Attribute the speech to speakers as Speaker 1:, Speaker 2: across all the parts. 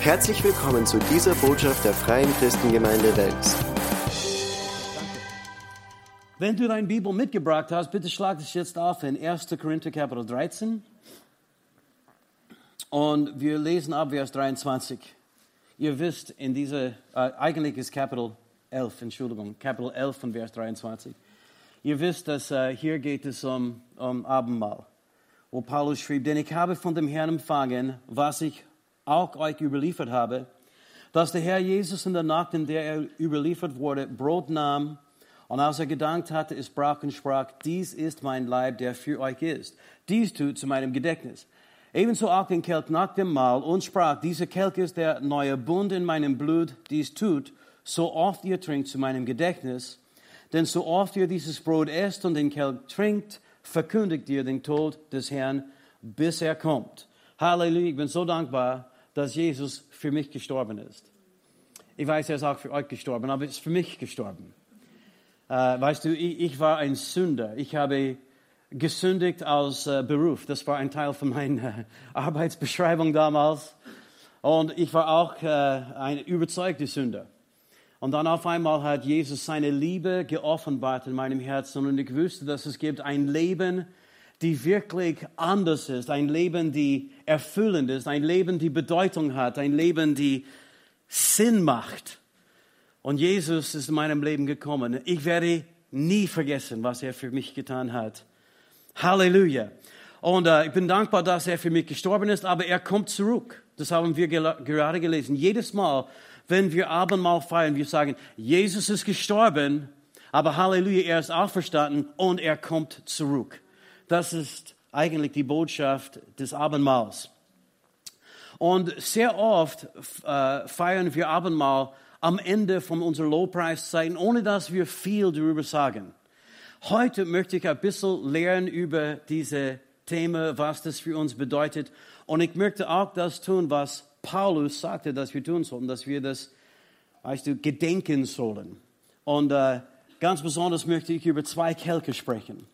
Speaker 1: Herzlich willkommen zu dieser Botschaft der Freien Christengemeinde Wels.
Speaker 2: Wenn du deine Bibel mitgebracht hast, bitte schlag es jetzt auf in 1. Korinther Kapitel 13. Und wir lesen ab Vers 23. Ihr wisst, in dieser, äh, eigentlich ist Kapitel 11, Entschuldigung, Kapitel 11 von Vers 23. Ihr wisst, dass äh, hier geht es um, um Abendmahl, wo Paulus schrieb, denn ich habe von dem Herrn empfangen, was ich auch euch überliefert habe, dass der Herr Jesus in der Nacht, in der er überliefert wurde, Brot nahm und als er gedankt hatte, es brach und sprach, dies ist mein Leib, der für euch ist. Dies tut zu meinem Gedächtnis. Ebenso auch den Kelch nach dem Mahl und sprach, dieser Kelch ist der neue Bund in meinem Blut, dies tut, so oft ihr trinkt zu meinem Gedächtnis. Denn so oft ihr dieses Brot esst und den Kelch trinkt, verkündigt ihr den Tod des Herrn, bis er kommt. Halleluja, ich bin so dankbar, dass Jesus für mich gestorben ist. Ich weiß, er ist auch für euch gestorben, aber er ist für mich gestorben. Äh, weißt du, ich, ich, war ein Sünder. Ich habe gesündigt als äh, Beruf. Das war ein Teil von meiner äh, Arbeitsbeschreibung damals. Und ich war auch äh, ein überzeugter Sünder. Und dann auf einmal hat Jesus seine Liebe geoffenbart in meinem Herzen und ich wusste, dass es gibt ein Leben, die wirklich anders ist, ein Leben, die erfüllend ist, ein Leben, die Bedeutung hat, ein Leben, die Sinn macht. Und Jesus ist in meinem Leben gekommen. Ich werde nie vergessen, was er für mich getan hat. Halleluja. Und äh, ich bin dankbar, dass er für mich gestorben ist, aber er kommt zurück. Das haben wir gerade gelesen. Jedes Mal, wenn wir Abendmahl feiern, wir sagen, Jesus ist gestorben, aber Halleluja, er ist auferstanden und er kommt zurück. Das ist eigentlich die Botschaft des Abendmahls. Und sehr oft äh, feiern wir Abendmahl am Ende von unserer Lobpreiszeiten, ohne dass wir viel darüber sagen. Heute möchte ich ein bisschen lernen über diese Themen, was das für uns bedeutet. Und ich möchte auch das tun, was Paulus sagte, dass wir tun sollen, dass wir das, weißt du, gedenken sollen. Und äh, ganz besonders möchte ich über zwei Kelke sprechen.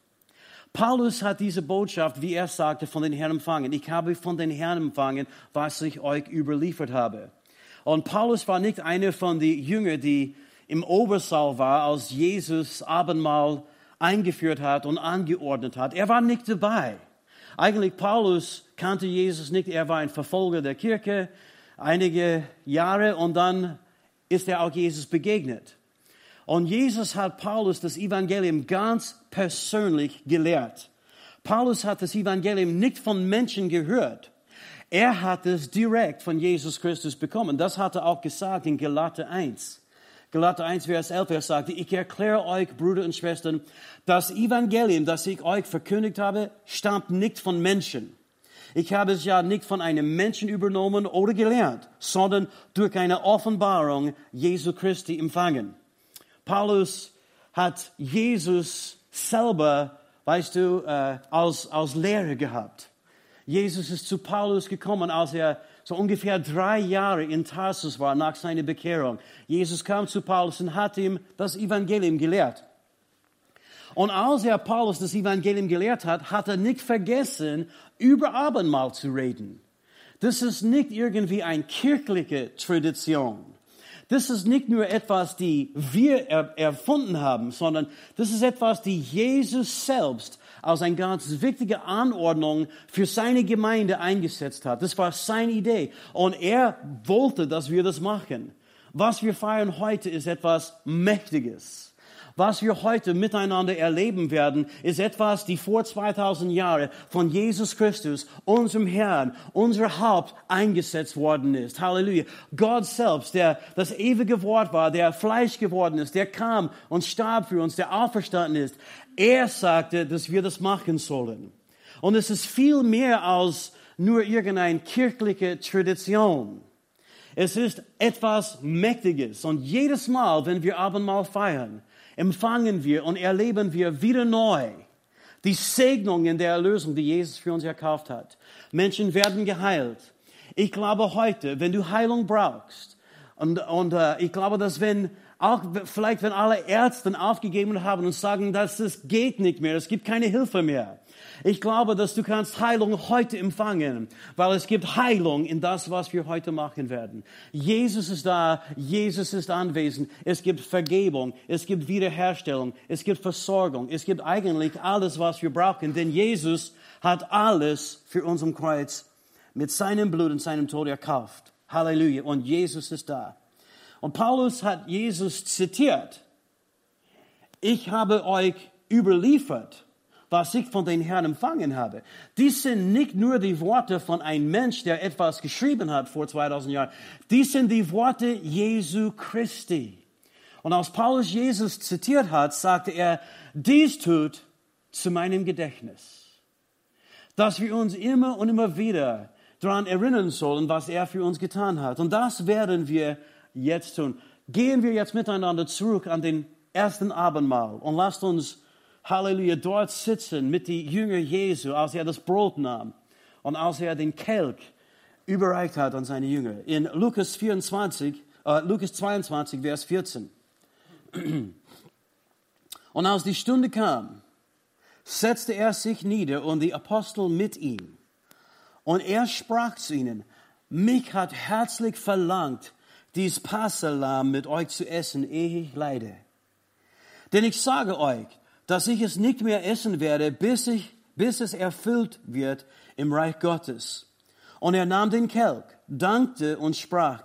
Speaker 2: Paulus hat diese Botschaft, wie er sagte, von den Herrn empfangen. Ich habe von den Herrn empfangen, was ich euch überliefert habe. Und Paulus war nicht einer von den Jüngern, die im Obersaal war, als Jesus Abendmahl eingeführt hat und angeordnet hat. Er war nicht dabei. Eigentlich Paulus kannte Jesus nicht. Er war ein Verfolger der Kirche einige Jahre und dann ist er auch Jesus begegnet. Und Jesus hat Paulus das Evangelium ganz persönlich gelehrt. Paulus hat das Evangelium nicht von Menschen gehört. Er hat es direkt von Jesus Christus bekommen. Das hat er auch gesagt in Galater 1. Galater 1, Vers 11, er sagte, ich erkläre euch, Brüder und Schwestern, das Evangelium, das ich euch verkündigt habe, stammt nicht von Menschen. Ich habe es ja nicht von einem Menschen übernommen oder gelernt, sondern durch eine Offenbarung Jesu Christi empfangen. Paulus hat Jesus selber, weißt du, äh, als, als Lehrer gehabt. Jesus ist zu Paulus gekommen, als er so ungefähr drei Jahre in Tarsus war nach seiner Bekehrung. Jesus kam zu Paulus und hat ihm das Evangelium gelehrt. Und als er Paulus das Evangelium gelehrt hat, hat er nicht vergessen, über Abendmahl zu reden. Das ist nicht irgendwie eine kirchliche Tradition. Das ist nicht nur etwas, die wir erfunden haben, sondern das ist etwas, die Jesus selbst als eine ganz wichtige Anordnung für seine Gemeinde eingesetzt hat. Das war seine Idee. Und er wollte, dass wir das machen. Was wir feiern heute ist etwas Mächtiges. Was wir heute miteinander erleben werden, ist etwas, die vor 2000 Jahren von Jesus Christus, unserem Herrn, unser Haupt eingesetzt worden ist. Halleluja. Gott selbst, der das ewige Wort war, der Fleisch geworden ist, der kam und starb für uns, der auferstanden ist. Er sagte, dass wir das machen sollen. Und es ist viel mehr als nur irgendeine kirchliche Tradition. Es ist etwas Mächtiges. Und jedes Mal, wenn wir Abendmahl feiern, empfangen wir und erleben wir wieder neu die Segnungen der Erlösung, die Jesus für uns erkauft hat. Menschen werden geheilt. Ich glaube heute, wenn du Heilung brauchst, und, und äh, ich glaube, dass wenn auch vielleicht wenn alle Ärzte aufgegeben haben und sagen, dass es geht nicht mehr, es gibt keine Hilfe mehr. Ich glaube, dass du kannst Heilung heute empfangen, weil es gibt Heilung in das, was wir heute machen werden. Jesus ist da, Jesus ist anwesend. Es gibt Vergebung, es gibt Wiederherstellung, es gibt Versorgung, es gibt eigentlich alles, was wir brauchen, denn Jesus hat alles für uns im Kreuz mit seinem Blut und seinem Tod erkauft. Halleluja. Und Jesus ist da. Und Paulus hat Jesus zitiert. Ich habe euch überliefert, was ich von den Herrn empfangen habe. Dies sind nicht nur die Worte von einem Mensch, der etwas geschrieben hat vor 2000 Jahren. Dies sind die Worte Jesu Christi. Und als Paulus Jesus zitiert hat, sagte er, dies tut zu meinem Gedächtnis. Dass wir uns immer und immer wieder daran erinnern sollen, was er für uns getan hat. Und das werden wir jetzt tun. Gehen wir jetzt miteinander zurück an den ersten Abendmahl und lasst uns, Halleluja, dort sitzen mit den Jüngern Jesu, als er das Brot nahm und als er den Kelch überreicht hat an seine Jünger. In Lukas 24, äh, Lukas 22, Vers 14. Und als die Stunde kam, setzte er sich nieder und die Apostel mit ihm. Und er sprach zu ihnen, mich hat herzlich verlangt, dies Passalam mit euch zu essen, ehe ich leide. Denn ich sage euch, dass ich es nicht mehr essen werde, bis, ich, bis es erfüllt wird im Reich Gottes. Und er nahm den Kelch, dankte und sprach,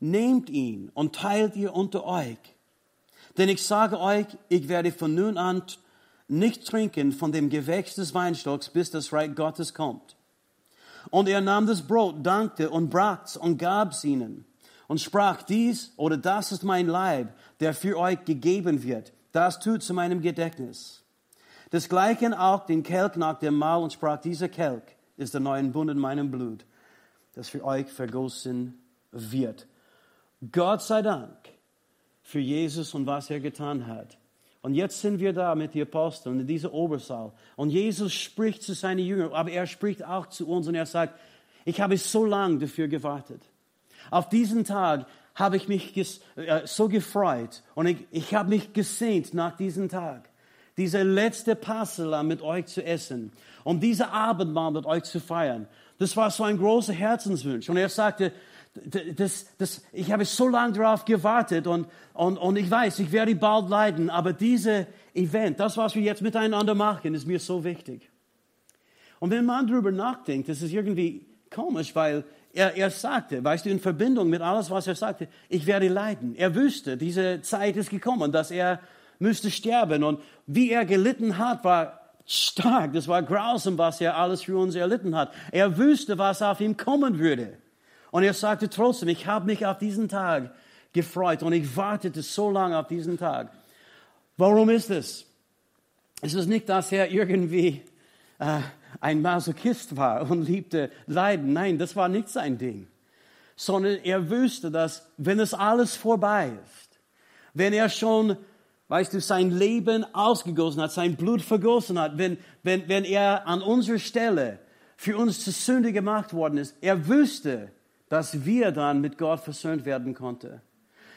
Speaker 2: nehmt ihn und teilt ihr unter euch. Denn ich sage euch, ich werde von nun an nicht trinken von dem Gewächs des Weinstocks, bis das Reich Gottes kommt. Und er nahm das Brot, dankte und brach's und gab's ihnen und sprach, dies oder das ist mein Leib, der für euch gegeben wird. Das tut zu meinem Gedächtnis. Desgleichen auch den Kelch nach dem Mahl und sprach, dieser Kelch ist der neue Bund in meinem Blut, das für euch vergossen wird. Gott sei Dank für Jesus und was er getan hat. Und jetzt sind wir da mit den Aposteln in dieser Obersaal. Und Jesus spricht zu seinen Jüngern, aber er spricht auch zu uns und er sagt, ich habe so lange dafür gewartet. Auf diesen Tag habe ich mich äh, so gefreut und ich, ich habe mich gesehnt nach diesem Tag. Diese letzte Passela mit euch zu essen, um diese Abendmahl mit euch zu feiern. Das war so ein großer Herzenswunsch. Und er sagte, das, das, ich habe so lange darauf gewartet und, und, und ich weiß, ich werde bald leiden, aber diese Event, das, was wir jetzt miteinander machen, ist mir so wichtig. Und wenn man darüber nachdenkt, das ist irgendwie komisch, weil er, er sagte, weißt du, in Verbindung mit alles, was er sagte, ich werde leiden. Er wüsste, diese Zeit ist gekommen, dass er müsste sterben und wie er gelitten hat, war stark. Das war grausam, was er alles für uns erlitten hat. Er wüsste, was auf ihm kommen würde. Und er sagte trotzdem, ich habe mich auf diesen Tag gefreut und ich wartete so lange auf diesen Tag. Warum ist es? Es ist nicht, dass er irgendwie äh, ein Masochist war und liebte Leiden. Nein, das war nicht sein Ding. Sondern er wusste, dass wenn es alles vorbei ist, wenn er schon, weißt du, sein Leben ausgegossen hat, sein Blut vergossen hat, wenn, wenn, wenn er an unserer Stelle für uns zur Sünde gemacht worden ist, er wusste, dass wir dann mit Gott versöhnt werden konnten.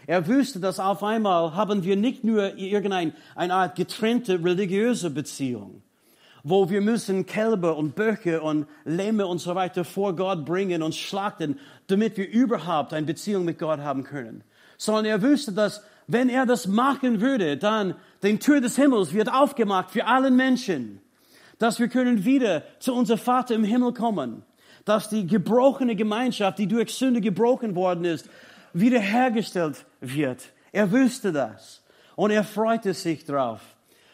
Speaker 2: Er wusste, dass auf einmal haben wir nicht nur irgendeine eine Art getrennte religiöse Beziehung, wo wir müssen Kälber und Böcke und Lämme und so weiter vor Gott bringen und schlachten, damit wir überhaupt eine Beziehung mit Gott haben können. Sondern er wusste, dass wenn er das machen würde, dann den Tür des Himmels wird aufgemacht für allen Menschen, dass wir können wieder zu unser Vater im Himmel kommen dass die gebrochene Gemeinschaft, die durch Sünde gebrochen worden ist, wiederhergestellt wird. Er wusste das und er freute sich drauf.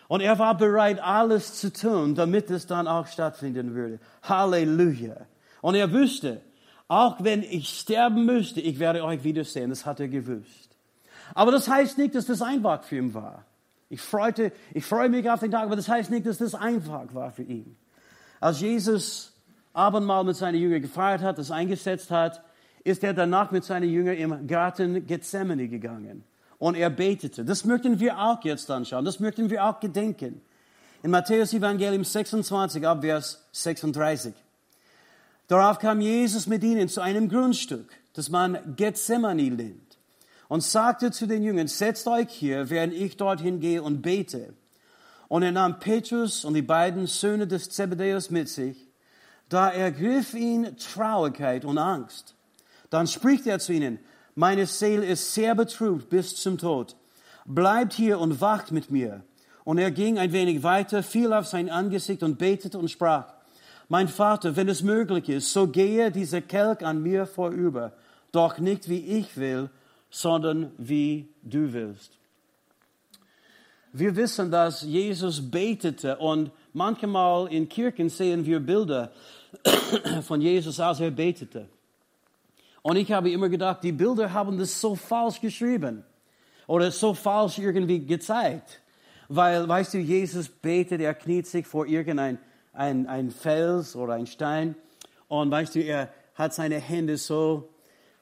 Speaker 2: Und er war bereit, alles zu tun, damit es dann auch stattfinden würde. Halleluja. Und er wusste, auch wenn ich sterben müsste, ich werde euch wiedersehen. Das hat er gewusst. Aber das heißt nicht, dass das einfach für ihn war. Ich freute, ich freue mich auf den Tag, aber das heißt nicht, dass das einfach war für ihn. Als Jesus Abendmahl mit seinen Jüngern gefeiert hat, das eingesetzt hat, ist er danach mit seinen Jüngern im Garten Gethsemane gegangen. Und er betete. Das möchten wir auch jetzt anschauen. Das möchten wir auch gedenken. In Matthäus Evangelium 26, ab Vers 36. Darauf kam Jesus mit ihnen zu einem Grundstück, das man Gethsemane nennt. und sagte zu den Jüngern, setzt euch hier, während ich dorthin gehe und bete. Und er nahm Petrus und die beiden Söhne des Zebedäus mit sich. Da ergriff ihn Traurigkeit und Angst. Dann spricht er zu ihnen, meine Seele ist sehr betrübt bis zum Tod. Bleibt hier und wacht mit mir. Und er ging ein wenig weiter, fiel auf sein Angesicht und betete und sprach, mein Vater, wenn es möglich ist, so gehe dieser Kelch an mir vorüber, doch nicht wie ich will, sondern wie du willst. Wir wissen, dass Jesus betete und manchmal in Kirchen sehen wir Bilder von Jesus, als er betete. Und ich habe immer gedacht, die Bilder haben das so falsch geschrieben oder so falsch irgendwie gezeigt. Weil, weißt du, Jesus betet, er kniet sich vor irgendein ein, ein Fels oder ein Stein und weißt du, er hat seine Hände so,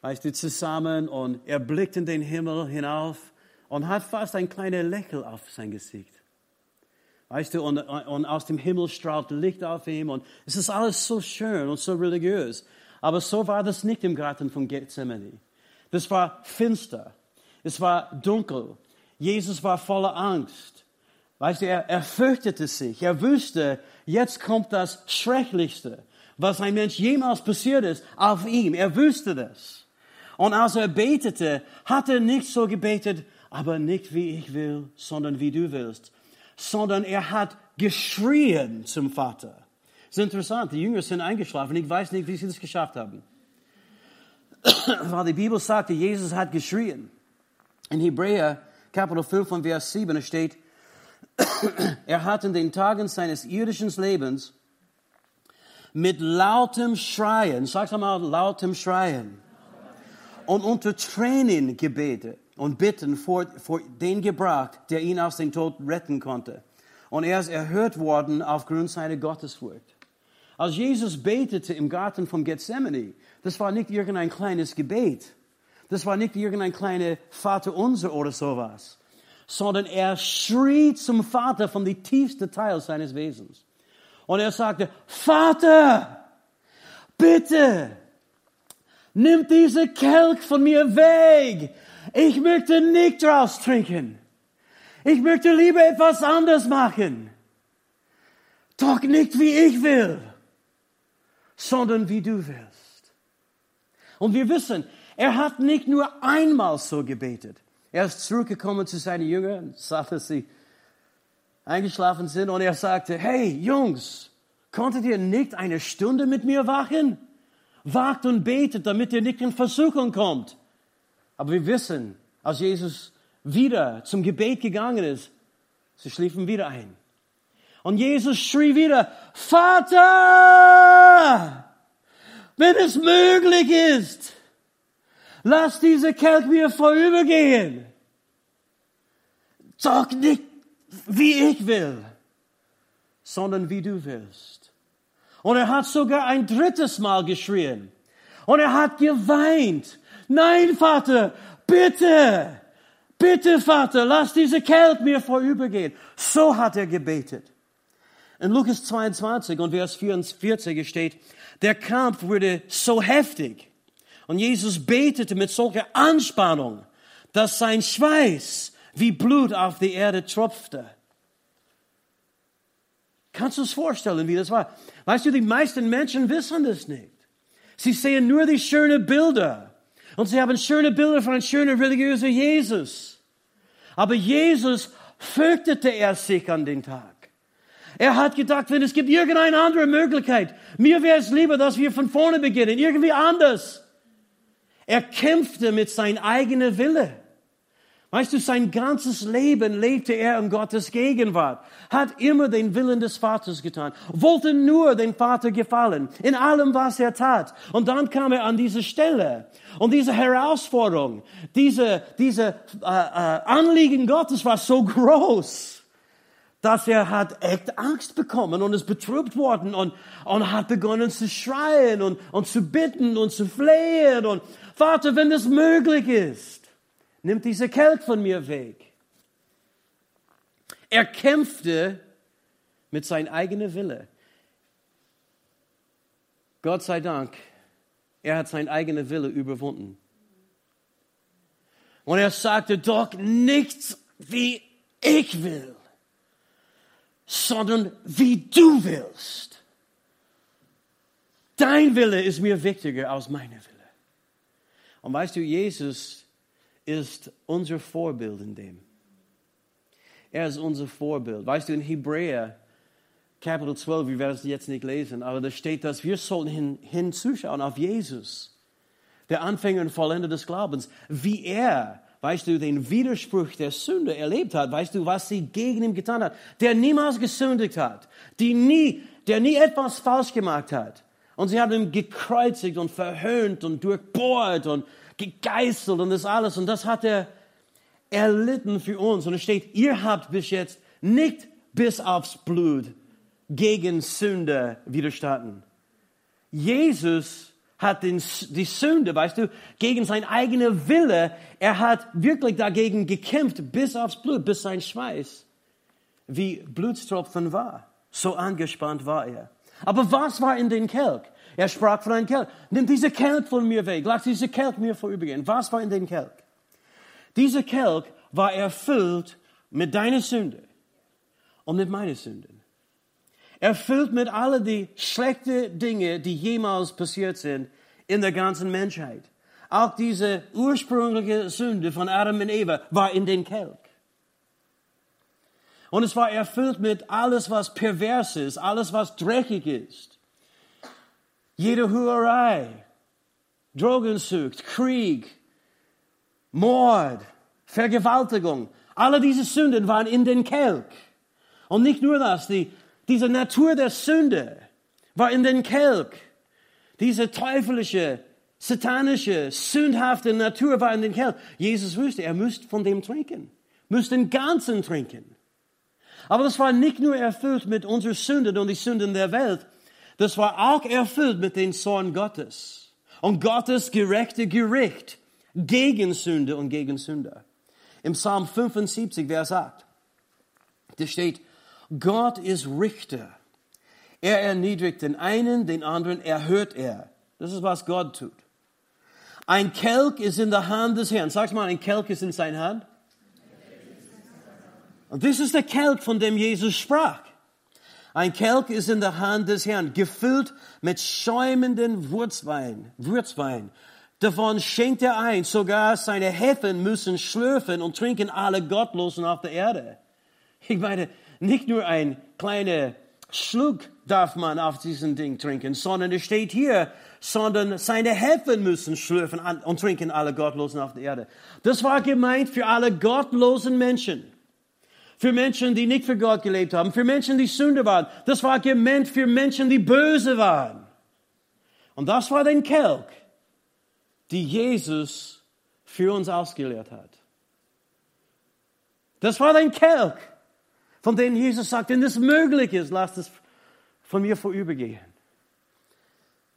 Speaker 2: weißt du, zusammen und er blickt in den Himmel hinauf und hat fast ein kleines Lächeln auf sein Gesicht. Weißt du, und, und aus dem Himmel strahlt Licht auf ihm und es ist alles so schön und so religiös. Aber so war das nicht im Garten von Gethsemane. Das war finster. Es war dunkel. Jesus war voller Angst. Weißt du, er, er fürchtete sich. Er wusste, jetzt kommt das Schrecklichste, was ein Mensch jemals passiert ist, auf ihm. Er wusste das. Und als er betete, hat er nicht so gebetet, aber nicht wie ich will, sondern wie du willst, sondern er hat geschrien zum Vater. Das ist interessant, die Jünger sind eingeschlafen. Ich weiß nicht, wie sie das geschafft haben. Weil die Bibel sagte, Jesus hat geschrien. In Hebräer Kapitel 5 von Vers 7 steht, er hat in den Tagen seines irdischen Lebens mit lautem Schreien, sag's einmal, lautem Schreien, und unter Tränen gebetet und Bitten vor, vor den gebracht, der ihn aus dem Tod retten konnte. Und er ist erhört worden aufgrund seiner Gottesfurcht. Als Jesus betete im Garten von Gethsemane, das war nicht irgendein kleines Gebet. Das war nicht irgendein kleiner Vater unser oder sowas, sondern er schrie zum Vater von dem tiefsten Teil seines Wesens. Und er sagte, Vater, bitte, nimm diese Kelch von mir weg. Ich möchte nicht draus trinken. Ich möchte lieber etwas anderes machen. Doch nicht wie ich will, sondern wie du willst. Und wir wissen, er hat nicht nur einmal so gebetet. Er ist zurückgekommen zu seinen Jüngern, sah, dass sie eingeschlafen sind und er sagte, hey Jungs, konntet ihr nicht eine Stunde mit mir wachen? Wagt und betet, damit ihr nicht in Versuchung kommt. Aber wir wissen, als Jesus wieder zum Gebet gegangen ist, sie schliefen wieder ein. Und Jesus schrie wieder, Vater, wenn es möglich ist, lass diese Kelch mir vorübergehen. Sag nicht, wie ich will, sondern wie du willst. Und er hat sogar ein drittes Mal geschrien. Und er hat geweint. Nein, Vater, bitte, bitte, Vater, lass diese Kelch mir vorübergehen. So hat er gebetet. In Lukas 22 und Vers 44 steht, der Kampf wurde so heftig und Jesus betete mit solcher Anspannung, dass sein Schweiß wie Blut auf die Erde tropfte. Kannst du es vorstellen, wie das war? Weißt du, die meisten Menschen wissen das nicht. Sie sehen nur die schönen Bilder. Und sie haben schöne Bilder von einem schönen religiösen Jesus. Aber Jesus fürchtete er sich an den Tag. Er hat gedacht, wenn es gibt irgendeine andere Möglichkeit, mir wäre es lieber, dass wir von vorne beginnen, irgendwie anders. Er kämpfte mit seinem eigenen Wille. Weißt du, sein ganzes Leben lebte er in Gottes Gegenwart, hat immer den Willen des Vaters getan, wollte nur den Vater gefallen, in allem, was er tat. Und dann kam er an diese Stelle. Und diese Herausforderung, diese, diese äh, äh, Anliegen Gottes war so groß, dass er hat echt Angst bekommen und ist betrübt worden und, und hat begonnen zu schreien und, und zu bitten und zu flehen und Vater, wenn es möglich ist, nimm diese Kelch von mir weg. Er kämpfte mit seinem eigenen Wille. Gott sei Dank, er hat seinen eigenen Wille überwunden. Und er sagte, doch nichts wie ich will, sondern wie du willst. Dein Wille ist mir wichtiger als meine Wille. Und weißt du, Jesus ist unser Vorbild in dem. Er ist unser Vorbild. Weißt du, in Hebräer Kapitel 12, wir werden es jetzt nicht lesen, aber da steht, dass wir sollten hin, hinzuschauen auf Jesus, der Anfänger und Vollender des Glaubens, wie er, weißt du, den Widerspruch der Sünde erlebt hat, weißt du, was sie gegen ihn getan hat, der niemals gesündigt hat, die nie, der nie etwas falsch gemacht hat. Und sie haben ihn gekreuzigt und verhöhnt und durchbohrt und gegeißelt und das alles. Und das hat er erlitten für uns. Und es steht, ihr habt bis jetzt nicht bis aufs Blut gegen Sünde widerstanden. Jesus hat die Sünde, weißt du, gegen sein eigener Wille, er hat wirklich dagegen gekämpft bis aufs Blut, bis sein Schweiß wie Blutstropfen war. So angespannt war er. Aber was war in den Kelch? Er sprach von einem Kelch. Nimm diese Kelch von mir weg. Lass diese Kelch mir vorübergehen. Was war in den Kelch? Dieser Kelch war erfüllt mit deiner Sünde und mit meiner Sünde. Erfüllt mit all die schlechten Dinge, die jemals passiert sind in der ganzen Menschheit. Auch diese ursprüngliche Sünde von Adam und Eva war in den Kelch. Und es war erfüllt mit alles, was pervers ist, alles, was dreckig ist. Jede Hurerei, Drogensucht, Krieg, Mord, Vergewaltigung. Alle diese Sünden waren in den Kelch. Und nicht nur das, die, diese Natur der Sünde war in den Kelch. Diese teuflische, satanische, sündhafte Natur war in den Kelch. Jesus wusste, er müsste von dem trinken, müsste den ganzen trinken. Aber das war nicht nur erfüllt mit unseren Sünden und die Sünden der Welt, das war auch erfüllt mit den Zorn Gottes und Gottes gerechte Gericht gegen Sünde und gegen Sünder. Im Psalm 75, wer sagt, da steht, Gott ist Richter. Er erniedrigt den einen, den anderen erhört er. Das ist, was Gott tut. Ein Kelch ist in der Hand des Herrn. Sag mal, ein Kelch ist in seiner Hand. Und das ist der Kelch, von dem Jesus sprach. Ein Kelch ist in der Hand des Herrn, gefüllt mit schäumenden Wurzwein, Würzwein. Davon schenkt er ein, sogar seine Hefen müssen schlürfen und trinken alle Gottlosen auf der Erde. Ich meine, nicht nur ein kleiner Schluck darf man auf diesem Ding trinken, sondern es steht hier, sondern seine Hefen müssen schlürfen und trinken alle Gottlosen auf der Erde. Das war gemeint für alle gottlosen Menschen. Für Menschen, die nicht für Gott gelebt haben, für Menschen, die Sünde waren. Das war gemeint für Menschen, die böse waren. Und das war den Kelch, die Jesus für uns ausgelehrt hat. Das war den Kelch von denen Jesus sagt, wenn es möglich ist, lasst es von mir vorübergehen.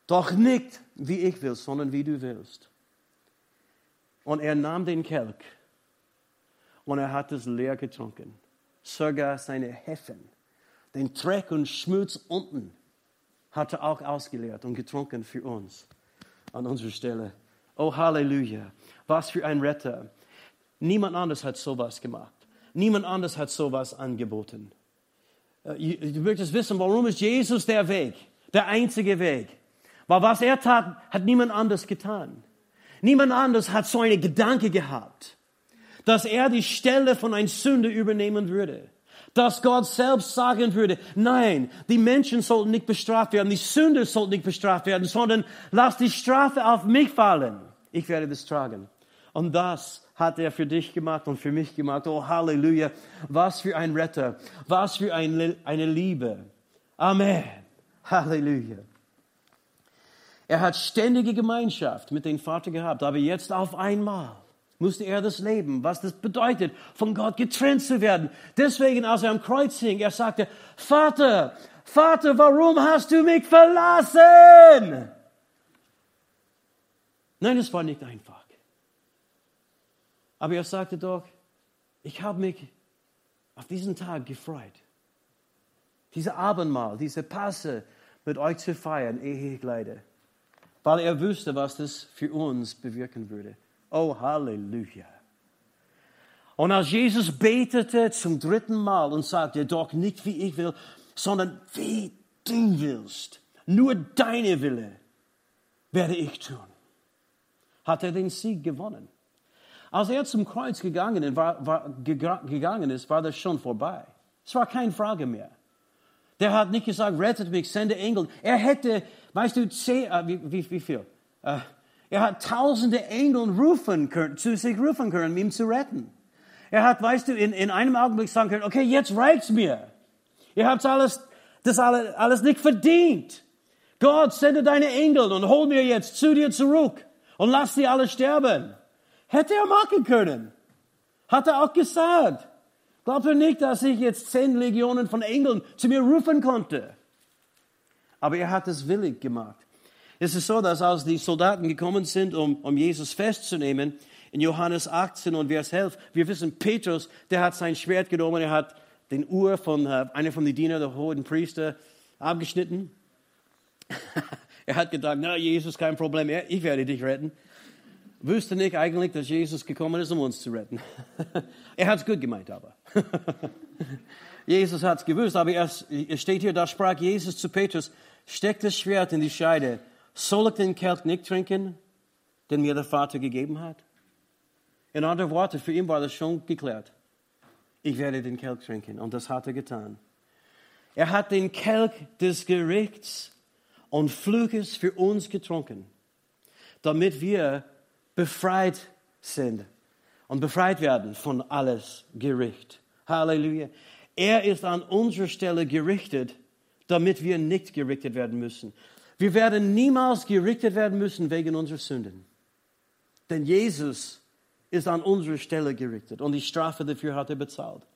Speaker 2: Doch nicht wie ich will, sondern wie du willst. Und er nahm den Kelch und er hat es leer getrunken. Sogar seine Hefen, den Dreck und Schmutz unten, hat er auch ausgeleert und getrunken für uns an unserer Stelle. Oh Halleluja, was für ein Retter. Niemand anders hat sowas gemacht. Niemand anders hat sowas angeboten. Äh, du möchtest wissen, warum ist Jesus der Weg, der einzige Weg? Weil was er tat, hat niemand anders getan. Niemand anders hat so einen Gedanke gehabt, dass er die Stelle von einem Sünder übernehmen würde. Dass Gott selbst sagen würde, nein, die Menschen sollten nicht bestraft werden, die Sünder sollten nicht bestraft werden, sondern lass die Strafe auf mich fallen. Ich werde das tragen. Und das hat er für dich gemacht und für mich gemacht. Oh Halleluja. Was für ein Retter. Was für eine, eine Liebe. Amen. Halleluja. Er hat ständige Gemeinschaft mit dem Vater gehabt, aber jetzt auf einmal musste er das leben, was das bedeutet, von Gott getrennt zu werden. Deswegen, als er am Kreuz hing, er sagte, Vater, Vater, warum hast du mich verlassen? Nein, es war nicht einfach. Aber er sagte doch, ich habe mich auf diesen Tag gefreut. Diese Abendmahl, diese Passe mit euch zu feiern, ehe ich leide. Weil er wusste, was das für uns bewirken würde. Oh, Halleluja. Und als Jesus betete zum dritten Mal und sagte, doch nicht wie ich will, sondern wie du willst, nur deine Wille werde ich tun, hat er den Sieg gewonnen. Als er zum Kreuz gegangen, war, war, gegangen ist, war das schon vorbei. Es war keine Frage mehr. Der hat nicht gesagt, rettet mich, sende Engel. Er hätte, weißt du, zehn, äh, wie, wie, wie, viel? Äh, er hat tausende Engel rufen können, zu sich rufen können, um ihn zu retten. Er hat, weißt du, in, in einem Augenblick sagen können, okay, jetzt reicht's mir. Ihr habt alles, das alles, alles nicht verdient. Gott, sende deine Engel und hol mir jetzt zu dir zurück und lass sie alle sterben. Hätte er machen können. Hat er auch gesagt. Glaubt ihr nicht, dass ich jetzt zehn Legionen von Engeln zu mir rufen konnte? Aber er hat es willig gemacht. Es ist so, dass als die Soldaten gekommen sind, um, um Jesus festzunehmen, in Johannes 18 und Vers 11, wir wissen, Petrus, der hat sein Schwert genommen, er hat den Uhr von äh, einer von den Dienern der hohen Priester abgeschnitten. er hat gedacht, na, Jesus, kein Problem, ich werde dich retten wüsste nicht eigentlich, dass Jesus gekommen ist, um uns zu retten. er hat es gut gemeint, aber. Jesus hat es gewusst, aber es steht hier, da sprach Jesus zu Petrus, steck das Schwert in die Scheide. Soll ich den Kelch nicht trinken, den mir der Vater gegeben hat? In anderen Worten, für ihn war das schon geklärt. Ich werde den Kelch trinken. Und das hat er getan. Er hat den Kelch des Gerichts und Fluches für uns getrunken, damit wir befreit sind und befreit werden von alles Gericht. Halleluja. Er ist an unserer Stelle gerichtet, damit wir nicht gerichtet werden müssen. Wir werden niemals gerichtet werden müssen wegen unserer Sünden. Denn Jesus ist an unserer Stelle gerichtet und die Strafe dafür hat er bezahlt.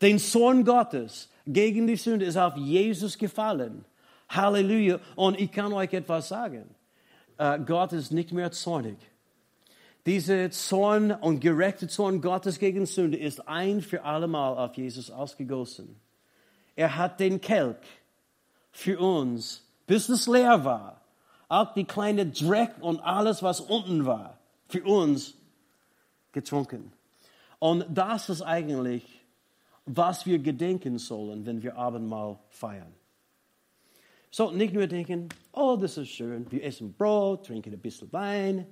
Speaker 2: Den Zorn Gottes gegen die Sünde ist auf Jesus gefallen. Halleluja. Und ich kann euch etwas sagen. Uh, Gott ist nicht mehr zornig diese Zorn und gerechte Zorn Gottes gegen Sünde ist ein für allemal auf Jesus ausgegossen. Er hat den Kelch für uns, bis es leer war, auch die kleine Dreck und alles, was unten war, für uns getrunken. Und das ist eigentlich, was wir gedenken sollen, wenn wir Abendmahl feiern. So, nicht nur denken, oh, das ist schön, wir essen Brot, trinken ein bisschen Wein,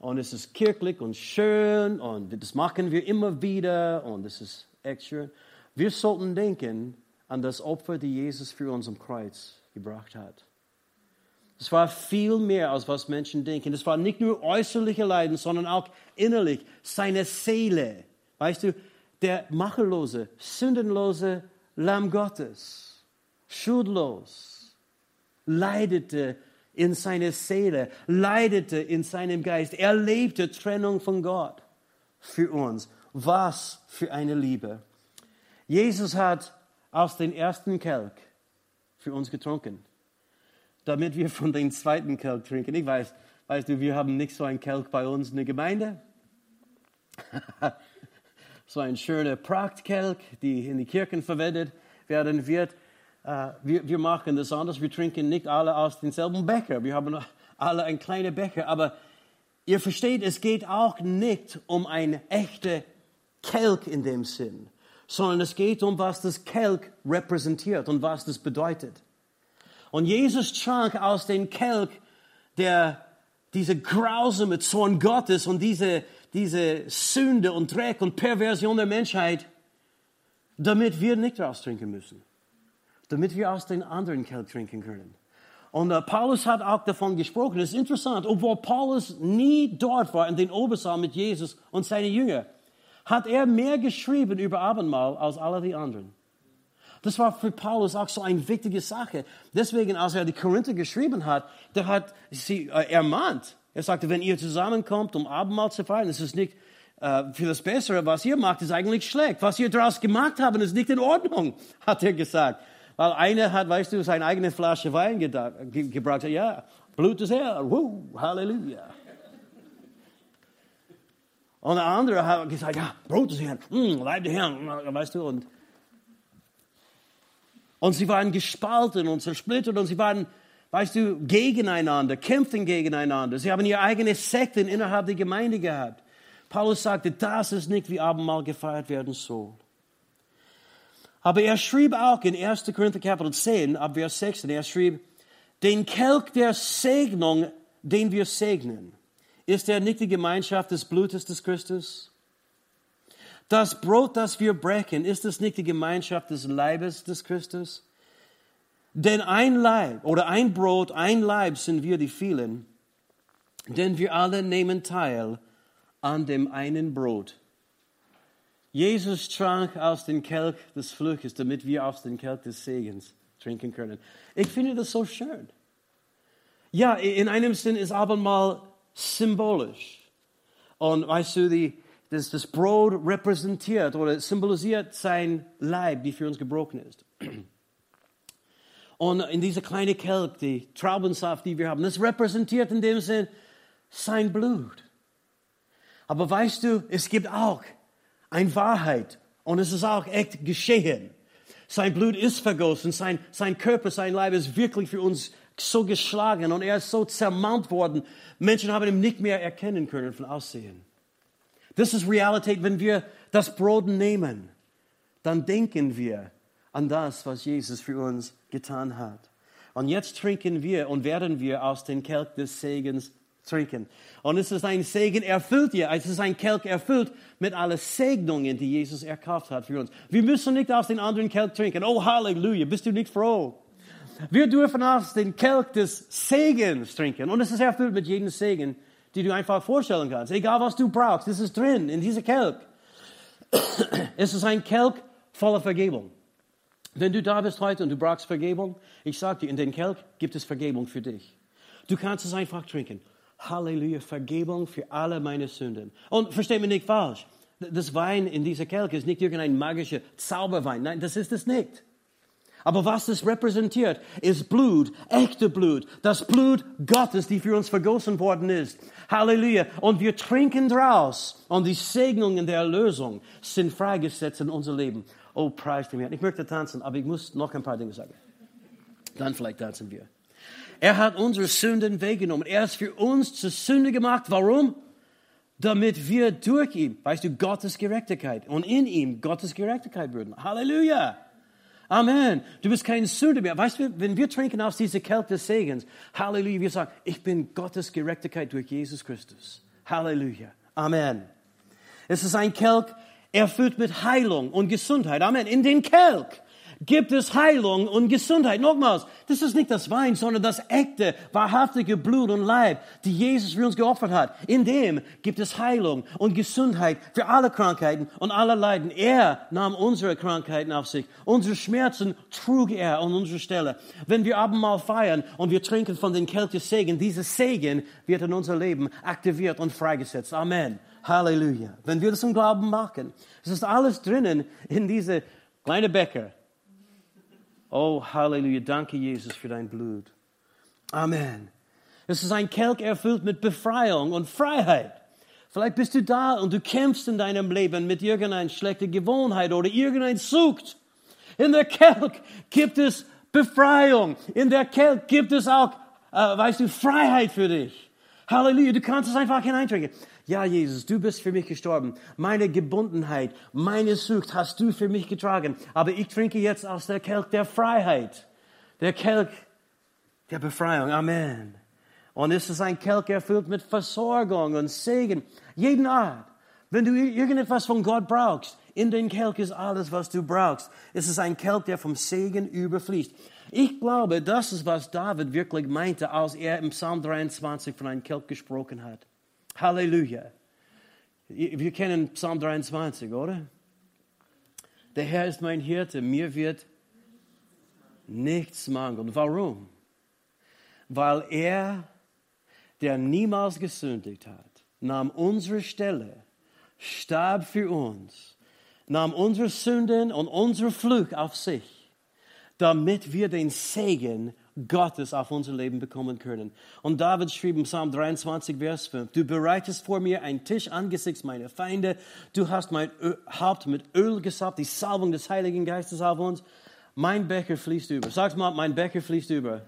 Speaker 2: und es ist kirchlich und schön und das machen wir immer wieder und es ist echt schön. Wir sollten denken an das Opfer, das Jesus für uns am Kreuz gebracht hat. Es war viel mehr, als was Menschen denken. Es war nicht nur äußerliche Leiden, sondern auch innerlich, seine Seele. Weißt du, der macherlose, sündenlose Lamm Gottes, schuldlos, leidete in seiner Seele, leidete in seinem Geist. Er lebte Trennung von Gott für uns. Was für eine Liebe. Jesus hat aus dem ersten Kelch für uns getrunken, damit wir von dem zweiten Kelch trinken. Ich weiß, weißt du, wir haben nicht so einen Kelch bei uns in der Gemeinde. so ein schöner Prachtkelch, die in die Kirchen verwendet werden wird. Uh, wir, wir, machen das anders. Wir trinken nicht alle aus demselben Becher. Wir haben alle einen kleinen Becher. Aber ihr versteht, es geht auch nicht um ein echter Kelch in dem Sinn, sondern es geht um, was das Kelch repräsentiert und was das bedeutet. Und Jesus trank aus dem Kelch, der diese grausame Zorn Gottes und diese, diese Sünde und Dreck und Perversion der Menschheit, damit wir nicht daraus trinken müssen damit wir aus den anderen Kelch trinken können. Und uh, Paulus hat auch davon gesprochen. Es ist interessant, obwohl Paulus nie dort war in den Obersaal mit Jesus und seine Jünger, hat er mehr geschrieben über Abendmahl als alle die anderen. Das war für Paulus auch so eine wichtige Sache. Deswegen, als er die Korinther geschrieben hat, der hat sie äh, ermahnt. Er sagte, wenn ihr zusammenkommt, um Abendmahl zu feiern, ist nicht äh, für das Bessere. Was ihr macht, ist eigentlich schlecht. Was ihr daraus gemacht habt, ist nicht in Ordnung, hat er gesagt. Weil einer hat, weißt du, seine eigene Flasche Wein ge gebracht. Ja, Blut des Herrn. Woo, Halleluja. Und der andere hat gesagt, ja, Brot des Herrn, mm, Leib des Herrn, weißt du. Und, und sie waren gespalten und zersplittert und sie waren, weißt du, gegeneinander, kämpften gegeneinander. Sie haben ihre eigene Sekten innerhalb der Gemeinde gehabt. Paulus sagte, das ist nicht, wie Abendmahl gefeiert werden soll. Aber er schrieb auch in 1. Korinther Kapitel 10, ab Vers 16, er schrieb, den Kelch der Segnung, den wir segnen, ist er nicht die Gemeinschaft des Blutes des Christus? Das Brot, das wir brechen, ist es nicht die Gemeinschaft des Leibes des Christus? Denn ein Leib oder ein Brot, ein Leib sind wir die vielen, denn wir alle nehmen teil an dem einen Brot. Jesus trank aus dem Kelch des Fluches, damit wir aus dem Kelch des Segens trinken können. Ich finde das so schön. Ja, in einem Sinn ist Abendmahl symbolisch. Und weißt du, die, das, das Brot repräsentiert oder symbolisiert sein Leib, die für uns gebrochen ist. Und in dieser kleinen Kelch, die Traubensaft, die wir haben, das repräsentiert in dem Sinn sein Blut. Aber weißt du, es gibt auch eine Wahrheit und es ist auch echt geschehen. Sein Blut ist vergossen, sein, sein Körper, sein Leib ist wirklich für uns so geschlagen und er ist so zermalt worden. Menschen haben ihn nicht mehr erkennen können von Aussehen. Das ist Realität, wenn wir das Brot nehmen, dann denken wir an das, was Jesus für uns getan hat. Und jetzt trinken wir und werden wir aus dem Kelch des Segens trinken. Und es ist ein Segen erfüllt hier. Es ist ein Kelch erfüllt mit allen Segnungen, die Jesus erkauft hat für uns. Wir müssen nicht aus dem anderen Kelch trinken. Oh, Halleluja, bist du nicht froh? Wir dürfen aus dem Kelch des Segens trinken. Und es ist erfüllt mit jedem Segen, die du einfach vorstellen kannst. Egal was du brauchst, es ist drin in dieser Kelch. Es ist ein Kelch voller Vergebung. Wenn du da bist heute und du brauchst Vergebung, ich sage dir, in den Kelch gibt es Vergebung für dich. Du kannst es einfach trinken. Halleluja, Vergebung für alle meine Sünden. Und versteht mich nicht falsch. Das Wein in dieser Kelch ist nicht irgendein magischer Zauberwein. Nein, das ist es nicht. Aber was das repräsentiert, ist Blut, echte Blut, das Blut Gottes, die für uns vergossen worden ist. Halleluja. Und wir trinken draus. Und die Segnungen der Erlösung sind freigesetzt in unser Leben. Oh, preis dem Herrn. Ich möchte tanzen, aber ich muss noch ein paar Dinge sagen. Dann vielleicht tanzen wir. Er hat unsere Sünden weggenommen. Er ist für uns zur Sünde gemacht. Warum? Damit wir durch ihn, weißt du, Gottes Gerechtigkeit und in ihm Gottes Gerechtigkeit würden. Halleluja! Amen. Du bist kein Sünder mehr. Weißt du, wenn wir trinken aus dieser Kelch des Segens, Halleluja, wir sagen, ich bin Gottes Gerechtigkeit durch Jesus Christus. Halleluja. Amen. Es ist ein Kelch erfüllt mit Heilung und Gesundheit. Amen. In den Kelch gibt es Heilung und Gesundheit. Nochmals, das ist nicht das Wein, sondern das echte, wahrhaftige Blut und Leib, die Jesus für uns geopfert hat. In dem gibt es Heilung und Gesundheit für alle Krankheiten und alle Leiden. Er nahm unsere Krankheiten auf sich. Unsere Schmerzen trug er an unsere Stelle. Wenn wir Abendmahl feiern und wir trinken von den Kelch des Segen, dieses Segen wird in unser Leben aktiviert und freigesetzt. Amen. Halleluja. Wenn wir das im Glauben machen, es ist alles drinnen in diese kleine Becher Oh, Halleluja, danke Jesus für dein Blut. Amen. Es ist ein Kelch erfüllt mit Befreiung und Freiheit. Vielleicht bist du da und du kämpfst in deinem Leben mit irgendeiner schlechten Gewohnheit oder irgendein Sucht. In der Kelch gibt es Befreiung. In der Kelch gibt es auch, äh, weißt du, Freiheit für dich. Halleluja, du kannst es einfach hineintrinken. Ja, Jesus, du bist für mich gestorben. Meine Gebundenheit, meine Sucht hast du für mich getragen. Aber ich trinke jetzt aus der Kelch der Freiheit, der Kelch der Befreiung. Amen. Und es ist ein Kelch erfüllt mit Versorgung und Segen, jeden Art. Wenn du irgendetwas von Gott brauchst, in den Kelch ist alles, was du brauchst. Es ist ein Kelch, der vom Segen überfließt. Ich glaube, das ist, was David wirklich meinte, als er im Psalm 23 von einem Kelch gesprochen hat. Halleluja. Wir kennen Psalm 23, oder? Der Herr ist mein Hirte, mir wird nichts mangeln. Warum? Weil er, der niemals gesündigt hat, nahm unsere Stelle, starb für uns, nahm unsere Sünden und unsere Fluch auf sich, damit wir den Segen Gottes auf unser Leben bekommen können. Und David schrieb im Psalm 23, Vers 5, du bereitest vor mir einen Tisch angesichts meiner Feinde, du hast mein Haupt mit Öl gesalbt, die Salbung des Heiligen Geistes auf uns, mein Becher fließt über. Sag's mal, mein Becher fließt über.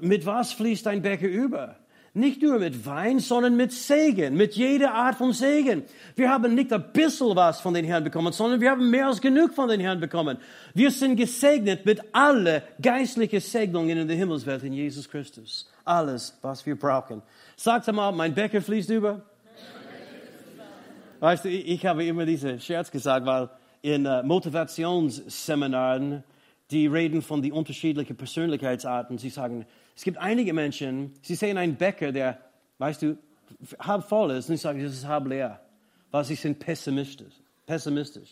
Speaker 2: Mit was fließt dein Becher über? Nicht nur mit Wein, sondern mit Segen, mit jeder Art von Segen. Wir haben nicht ein bisschen was von den Herrn bekommen, sondern wir haben mehr als genug von den Herrn bekommen. Wir sind gesegnet mit alle geistlichen Segnungen in der Himmelswelt in Jesus Christus. Alles, was wir brauchen. Sagt einmal, mein Becker fließt über. Weißt du, ich habe immer diese Scherz gesagt, weil in uh, Motivationsseminaren, die reden von den unterschiedlichen Persönlichkeitsarten. Sie sagen, es gibt einige Menschen, sie sehen einen Bäcker, der, weißt du, halb voll ist, und sie sagen, das ist halb leer, weil sie sind pessimistisch. pessimistisch.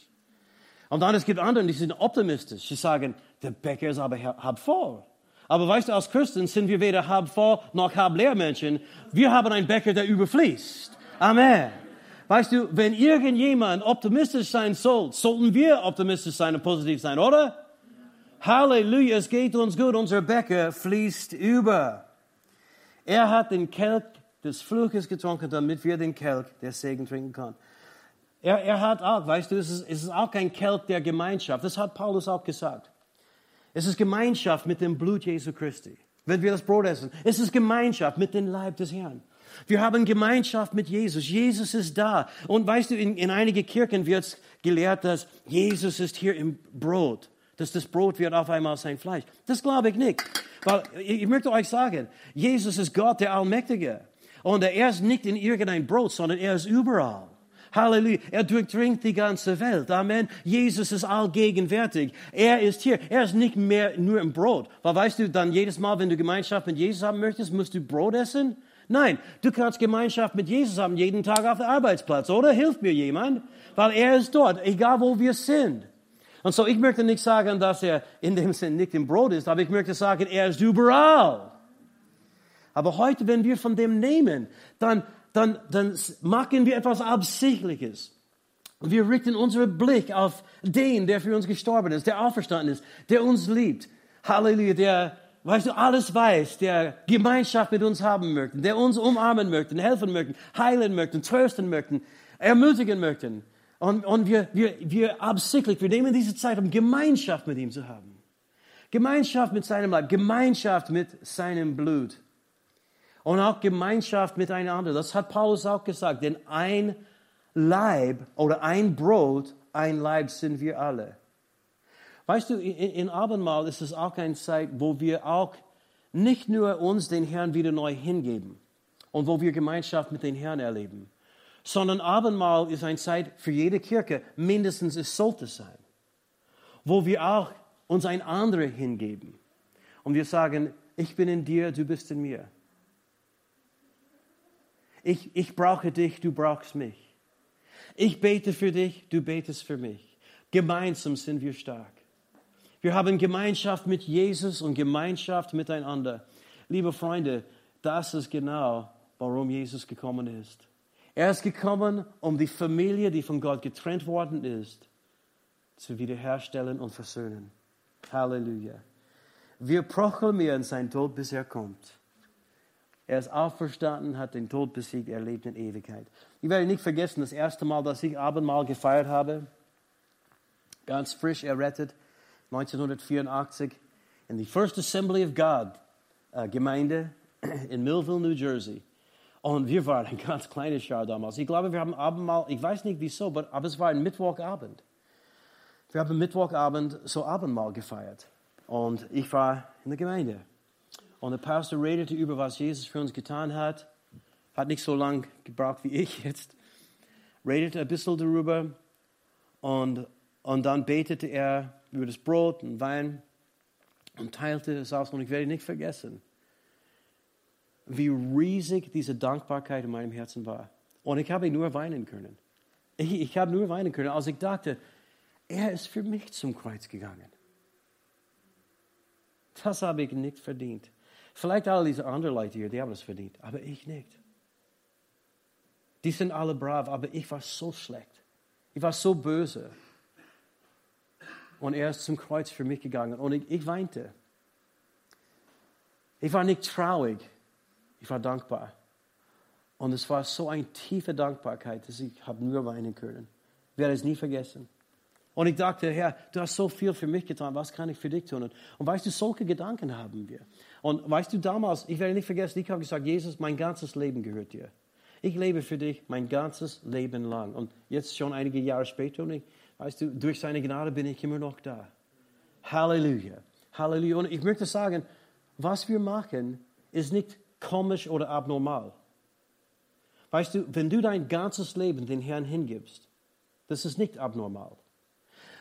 Speaker 2: Und dann es gibt andere, die sind optimistisch. Sie sagen, der Bäcker ist aber halb voll. Aber weißt du, als Christen sind wir weder halb voll noch halb leer Menschen. Wir haben einen Bäcker, der überfließt. Amen. Weißt du, wenn irgendjemand optimistisch sein soll, sollten wir optimistisch sein und positiv sein, oder? Halleluja, es geht uns gut, unser Becker fließt über. Er hat den Kelch des Fluches getrunken, damit wir den Kelch der Segen trinken können. Er, er hat auch, weißt du, es ist, es ist auch kein Kelch der Gemeinschaft. Das hat Paulus auch gesagt. Es ist Gemeinschaft mit dem Blut Jesu Christi. Wenn wir das Brot essen, es ist Gemeinschaft mit dem Leib des Herrn. Wir haben Gemeinschaft mit Jesus. Jesus ist da. Und weißt du, in, in einigen Kirchen wird gelehrt, dass Jesus ist hier im Brot dass das Brot wird auf einmal sein Fleisch. Das glaube ich nicht. Weil ich möchte euch sagen, Jesus ist Gott, der Allmächtige. Und er ist nicht in irgendein Brot, sondern er ist überall. Halleluja. Er durchdringt die ganze Welt. Amen. Jesus ist allgegenwärtig. Er ist hier. Er ist nicht mehr nur im Brot. Weil weißt du, dann jedes Mal, wenn du Gemeinschaft mit Jesus haben möchtest, musst du Brot essen? Nein, du kannst Gemeinschaft mit Jesus haben, jeden Tag auf dem Arbeitsplatz, oder? Hilft mir jemand? Weil er ist dort, egal wo wir sind. Und so, ich möchte nicht sagen, dass er in dem Sinn nicht im Brot ist, aber ich möchte sagen, er ist überall. Aber heute, wenn wir von dem nehmen, dann, dann, dann machen wir etwas Absichtliches. Wir richten unseren Blick auf den, der für uns gestorben ist, der auferstanden ist, der uns liebt. Halleluja, der, weißt du, alles weiß, der Gemeinschaft mit uns haben möchte, der uns umarmen möchte, helfen möchte, heilen möchte, trösten möchte, ermutigen möchte. Und, und wir, wir, wir absichtlich, wir nehmen diese Zeit, um Gemeinschaft mit ihm zu haben. Gemeinschaft mit seinem Leib, Gemeinschaft mit seinem Blut. Und auch Gemeinschaft miteinander. Das hat Paulus auch gesagt. Denn ein Leib oder ein Brot, ein Leib sind wir alle. Weißt du, in, in Abendmahl ist es auch eine Zeit, wo wir auch nicht nur uns den Herrn wieder neu hingeben und wo wir Gemeinschaft mit dem Herrn erleben sondern Abendmahl ist eine Zeit für jede Kirche, mindestens es sollte sein, wo wir auch uns ein anderer hingeben und wir sagen, ich bin in dir, du bist in mir. Ich, ich brauche dich, du brauchst mich. Ich bete für dich, du betest für mich. Gemeinsam sind wir stark. Wir haben Gemeinschaft mit Jesus und Gemeinschaft miteinander. Liebe Freunde, das ist genau, warum Jesus gekommen ist. Er ist gekommen, um die Familie, die von Gott getrennt worden ist, zu wiederherstellen und versöhnen. Halleluja. Wir proklamieren sein Tod, bis er kommt. Er ist auferstanden, hat den Tod besiegt, er lebt in Ewigkeit. Ich werde nicht vergessen, das erste Mal, dass ich Abendmahl gefeiert habe, ganz frisch errettet, 1984, in die First Assembly of God äh, Gemeinde in Millville, New Jersey. Und wir waren ein ganz kleines Jahr damals. Ich glaube, wir haben Abendmahl, ich weiß nicht wieso, aber es war ein Mittwochabend. Wir haben Mittwochabend so Abendmahl gefeiert. Und ich war in der Gemeinde. Und der Pastor redete über, was Jesus für uns getan hat. Hat nicht so lange gebraucht wie ich jetzt. Redete ein bisschen darüber. Und, und dann betete er über das Brot und Wein und teilte es aus. Und ich werde nicht vergessen wie riesig diese Dankbarkeit in meinem Herzen war. Und ich habe nur weinen können. Ich, ich habe nur weinen können, als ich dachte, er ist für mich zum Kreuz gegangen. Das habe ich nicht verdient. Vielleicht alle diese anderen Leute hier, die haben es verdient, aber ich nicht. Die sind alle brav, aber ich war so schlecht. Ich war so böse. Und er ist zum Kreuz für mich gegangen und ich, ich weinte. Ich war nicht traurig. Ich war dankbar. Und es war so eine tiefe Dankbarkeit, dass ich habe nur weinen können. Ich werde es nie vergessen. Und ich dachte, Herr, du hast so viel für mich getan, was kann ich für dich tun? Und, weißt du, solche Gedanken haben wir. Und weißt du, damals, ich werde nicht vergessen, ich habe gesagt, Jesus, mein ganzes Leben gehört dir. Ich lebe für dich mein ganzes Leben lang. Und jetzt schon einige Jahre später, und ich, weißt du, durch seine Gnade bin ich immer noch da. Halleluja. Halleluja. Und ich möchte sagen, was wir machen, ist nicht komisch oder abnormal. Weißt du, wenn du dein ganzes Leben den Herrn hingibst, das ist nicht abnormal.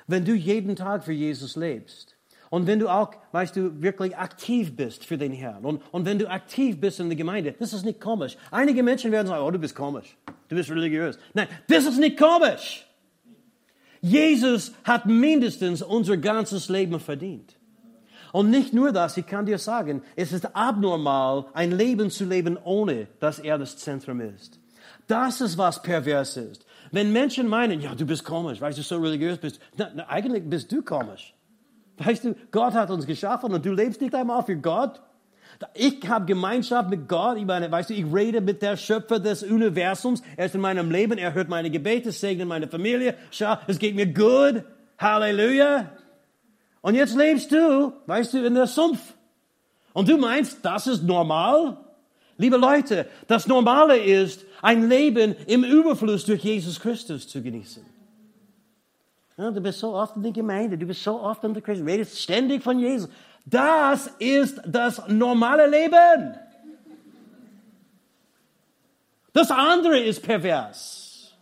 Speaker 2: Wenn du jeden Tag für Jesus lebst und wenn du auch, weißt du, wirklich aktiv bist für den Herrn und, und wenn du aktiv bist in der Gemeinde, das ist nicht komisch. Einige Menschen werden sagen, oh, du bist komisch, du bist religiös. Nein, das ist nicht komisch. Jesus hat mindestens unser ganzes Leben verdient. Und nicht nur das, ich kann dir sagen, es ist abnormal, ein Leben zu leben, ohne dass er das Zentrum ist. Das ist, was pervers ist. Wenn Menschen meinen, ja, du bist komisch, weil du so religiös bist, na, na, eigentlich bist du komisch. Weißt du, Gott hat uns geschaffen und du lebst nicht einmal für Gott. Ich habe Gemeinschaft mit Gott. Ich meine, weißt du, ich rede mit der Schöpfer des Universums. Er ist in meinem Leben. Er hört meine Gebete, segnet meine Familie. Schau, es geht mir gut. Halleluja. Und jetzt lebst du, weißt du, in der Sumpf. Und du meinst, das ist normal? Liebe Leute, das Normale ist, ein Leben im Überfluss durch Jesus Christus zu genießen. Ja, du bist so oft in der Gemeinde, du bist so oft in der Christen, redest ständig von Jesus. Das ist das normale Leben. Das andere ist pervers.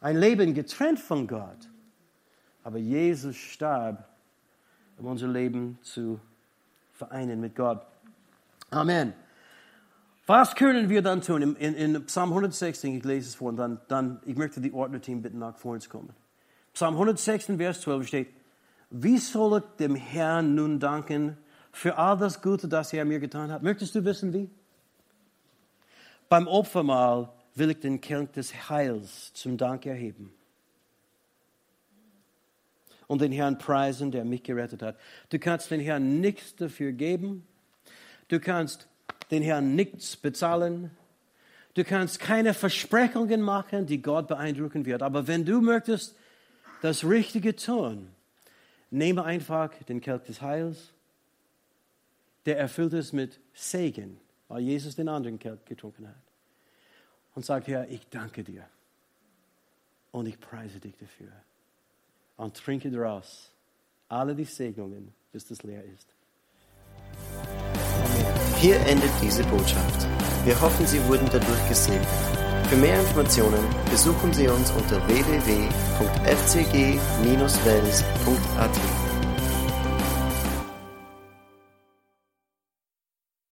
Speaker 2: Ein Leben getrennt von Gott. Aber Jesus starb, um unser Leben zu vereinen mit Gott. Amen. Was können wir dann tun? In, in, in Psalm 116, ich lese es vor, und dann, dann ich möchte die Ordnerteam bitten, nach vorne zu kommen. Psalm 116, Vers 12 steht, wie soll ich dem Herrn nun danken für all das Gute, das er mir getan hat? Möchtest du wissen, wie? Beim Opfermahl will ich den Kelch des Heils zum Dank erheben und den Herrn preisen, der mich gerettet hat. Du kannst den Herrn nichts dafür geben. Du kannst den Herrn nichts bezahlen. Du kannst keine Versprechungen machen, die Gott beeindrucken wird. Aber wenn du möchtest das Richtige tun, Nehme einfach den Kelch des Heils, der erfüllt ist mit Segen, weil Jesus den anderen Kelch getrunken hat. Und sagt, Herr, ich danke dir und ich preise dich dafür. Und trinke daraus alle die Segnungen, bis das leer ist.
Speaker 1: Hier endet diese Botschaft. Wir hoffen, Sie wurden dadurch gesegnet. Für mehr Informationen besuchen Sie uns unter www.fcg-wells.at.